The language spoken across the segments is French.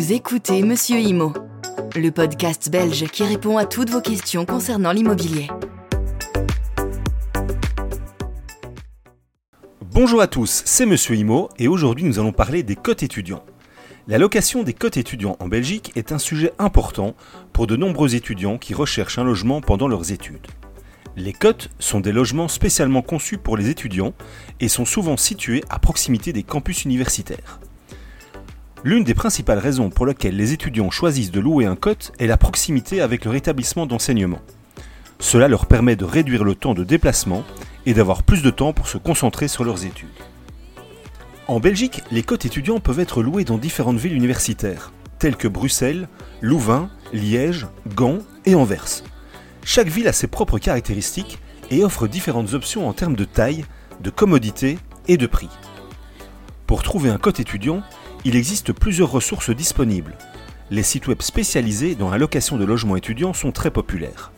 Vous écoutez Monsieur Imo, le podcast belge qui répond à toutes vos questions concernant l'immobilier. Bonjour à tous, c'est Monsieur Imo et aujourd'hui nous allons parler des cotes étudiants. La location des cotes étudiants en Belgique est un sujet important pour de nombreux étudiants qui recherchent un logement pendant leurs études. Les cotes sont des logements spécialement conçus pour les étudiants et sont souvent situés à proximité des campus universitaires. L'une des principales raisons pour lesquelles les étudiants choisissent de louer un cote est la proximité avec leur établissement d'enseignement. Cela leur permet de réduire le temps de déplacement et d'avoir plus de temps pour se concentrer sur leurs études. En Belgique, les cotes étudiants peuvent être loués dans différentes villes universitaires, telles que Bruxelles, Louvain, Liège, Gand et Anvers. Chaque ville a ses propres caractéristiques et offre différentes options en termes de taille, de commodité et de prix. Pour trouver un cote étudiant, il existe plusieurs ressources disponibles. Les sites web spécialisés dans la location de logements étudiants sont très populaires,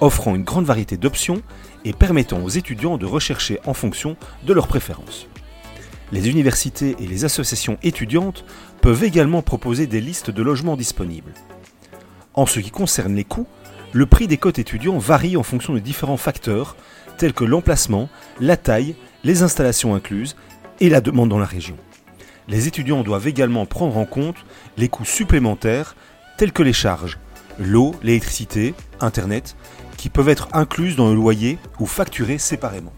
offrant une grande variété d'options et permettant aux étudiants de rechercher en fonction de leurs préférences. Les universités et les associations étudiantes peuvent également proposer des listes de logements disponibles. En ce qui concerne les coûts, le prix des cotes étudiants varie en fonction de différents facteurs tels que l'emplacement, la taille, les installations incluses et la demande dans la région les étudiants doivent également prendre en compte les coûts supplémentaires tels que les charges, l'eau, l'électricité, Internet, qui peuvent être incluses dans le loyer ou facturées séparément.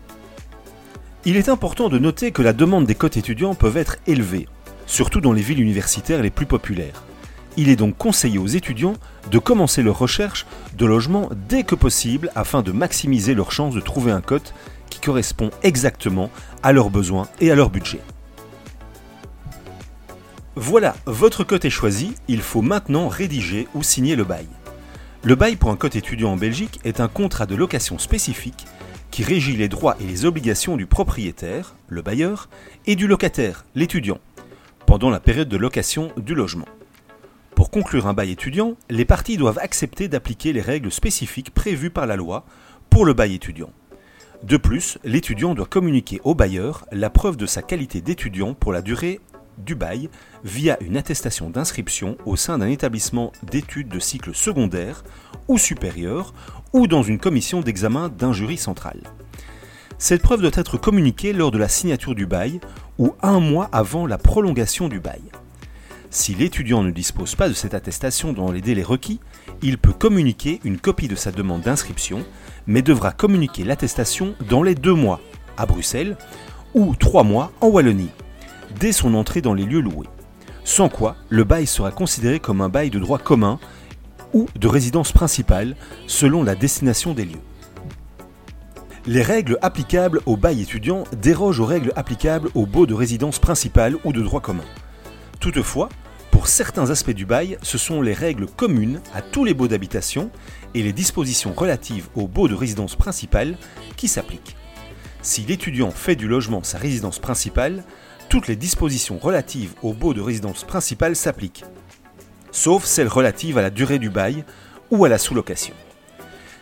Il est important de noter que la demande des cotes étudiants peuvent être élevée, surtout dans les villes universitaires les plus populaires. Il est donc conseillé aux étudiants de commencer leur recherche de logement dès que possible afin de maximiser leurs chances de trouver un cote qui correspond exactement à leurs besoins et à leur budget. Voilà, votre cote est choisi, il faut maintenant rédiger ou signer le bail. Le bail pour un cote étudiant en Belgique est un contrat de location spécifique qui régit les droits et les obligations du propriétaire, le bailleur, et du locataire, l'étudiant, pendant la période de location du logement. Pour conclure un bail étudiant, les parties doivent accepter d'appliquer les règles spécifiques prévues par la loi pour le bail étudiant. De plus, l'étudiant doit communiquer au bailleur la preuve de sa qualité d'étudiant pour la durée du bail via une attestation d'inscription au sein d'un établissement d'études de cycle secondaire ou supérieur ou dans une commission d'examen d'un jury central. Cette preuve doit être communiquée lors de la signature du bail ou un mois avant la prolongation du bail. Si l'étudiant ne dispose pas de cette attestation dans les délais requis, il peut communiquer une copie de sa demande d'inscription, mais devra communiquer l'attestation dans les deux mois, à Bruxelles, ou trois mois en Wallonie dès son entrée dans les lieux loués. Sans quoi, le bail sera considéré comme un bail de droit commun ou de résidence principale selon la destination des lieux. Les règles applicables au bail étudiant dérogent aux règles applicables au baux de résidence principale ou de droit commun. Toutefois, pour certains aspects du bail, ce sont les règles communes à tous les baux d'habitation et les dispositions relatives au baux de résidence principale qui s'appliquent. Si l'étudiant fait du logement sa résidence principale, toutes les dispositions relatives au baux de résidence principale s'appliquent, sauf celles relatives à la durée du bail ou à la sous-location.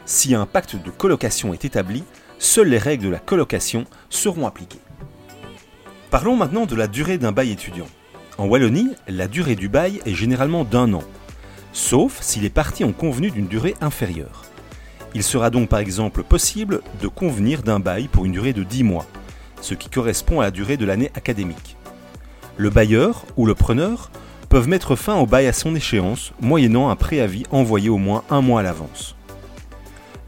Si un pacte de colocation est établi, seules les règles de la colocation seront appliquées. Parlons maintenant de la durée d'un bail étudiant. En Wallonie, la durée du bail est généralement d'un an, sauf si les parties ont convenu d'une durée inférieure. Il sera donc par exemple possible de convenir d'un bail pour une durée de 10 mois, ce qui correspond à la durée de l'année académique. Le bailleur ou le preneur peuvent mettre fin au bail à son échéance, moyennant un préavis envoyé au moins un mois à l'avance.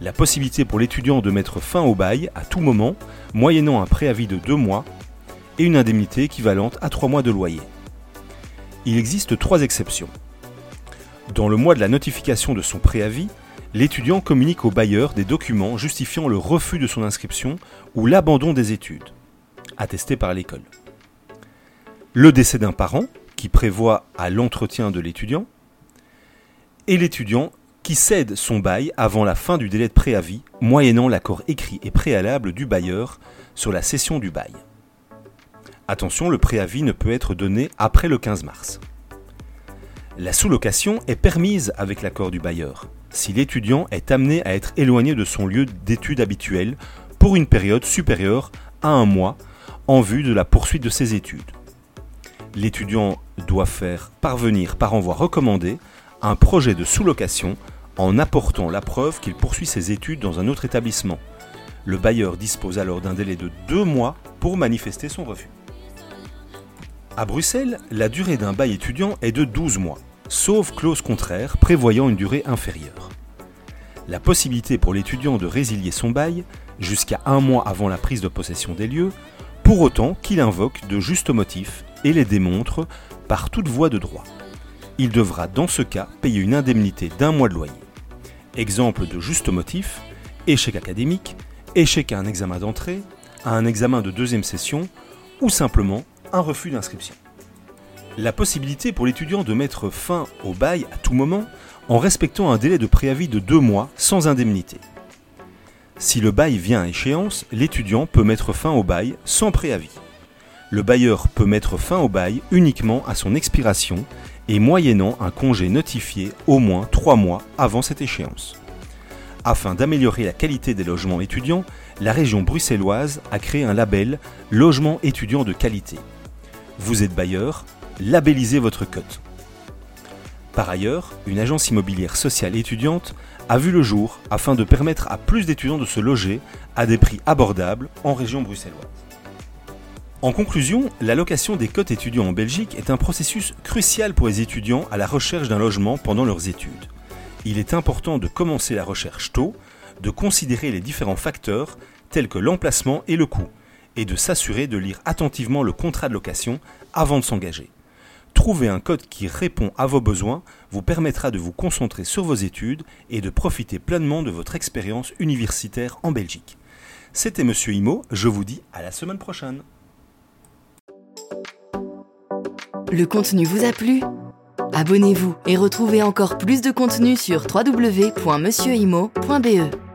La possibilité pour l'étudiant de mettre fin au bail à tout moment, moyennant un préavis de deux mois, et une indemnité équivalente à trois mois de loyer. Il existe trois exceptions. Dans le mois de la notification de son préavis, l'étudiant communique au bailleur des documents justifiant le refus de son inscription ou l'abandon des études attesté par l'école. Le décès d'un parent, qui prévoit à l'entretien de l'étudiant, et l'étudiant qui cède son bail avant la fin du délai de préavis, moyennant l'accord écrit et préalable du bailleur sur la cession du bail. Attention, le préavis ne peut être donné après le 15 mars. La sous-location est permise avec l'accord du bailleur, si l'étudiant est amené à être éloigné de son lieu d'études habituel pour une période supérieure à un mois en vue de la poursuite de ses études. L'étudiant doit faire parvenir par envoi recommandé un projet de sous-location en apportant la preuve qu'il poursuit ses études dans un autre établissement. Le bailleur dispose alors d'un délai de deux mois pour manifester son refus. À Bruxelles, la durée d'un bail étudiant est de 12 mois, sauf clause contraire prévoyant une durée inférieure. La possibilité pour l'étudiant de résilier son bail jusqu'à un mois avant la prise de possession des lieux, pour autant qu'il invoque de justes motifs et les démontre par toute voie de droit. Il devra dans ce cas payer une indemnité d'un mois de loyer. Exemple de juste motif, échec académique, échec à un examen d'entrée, à un examen de deuxième session ou simplement un refus d'inscription. La possibilité pour l'étudiant de mettre fin au bail à tout moment en respectant un délai de préavis de deux mois sans indemnité. Si le bail vient à échéance, l'étudiant peut mettre fin au bail sans préavis. Le bailleur peut mettre fin au bail uniquement à son expiration et moyennant un congé notifié au moins trois mois avant cette échéance. Afin d'améliorer la qualité des logements étudiants, la région bruxelloise a créé un label Logement étudiant de qualité. Vous êtes bailleur, labellisez votre cote. Par ailleurs, une agence immobilière sociale étudiante a vu le jour afin de permettre à plus d'étudiants de se loger à des prix abordables en région bruxelloise. En conclusion, l'allocation des cotes étudiants en Belgique est un processus crucial pour les étudiants à la recherche d'un logement pendant leurs études. Il est important de commencer la recherche tôt, de considérer les différents facteurs tels que l'emplacement et le coût, et de s'assurer de lire attentivement le contrat de location avant de s'engager. Trouver un code qui répond à vos besoins vous permettra de vous concentrer sur vos études et de profiter pleinement de votre expérience universitaire en Belgique. C'était Monsieur Imo, je vous dis à la semaine prochaine. Le contenu vous a plu? Abonnez-vous et retrouvez encore plus de contenu sur www.monsieurimo.be.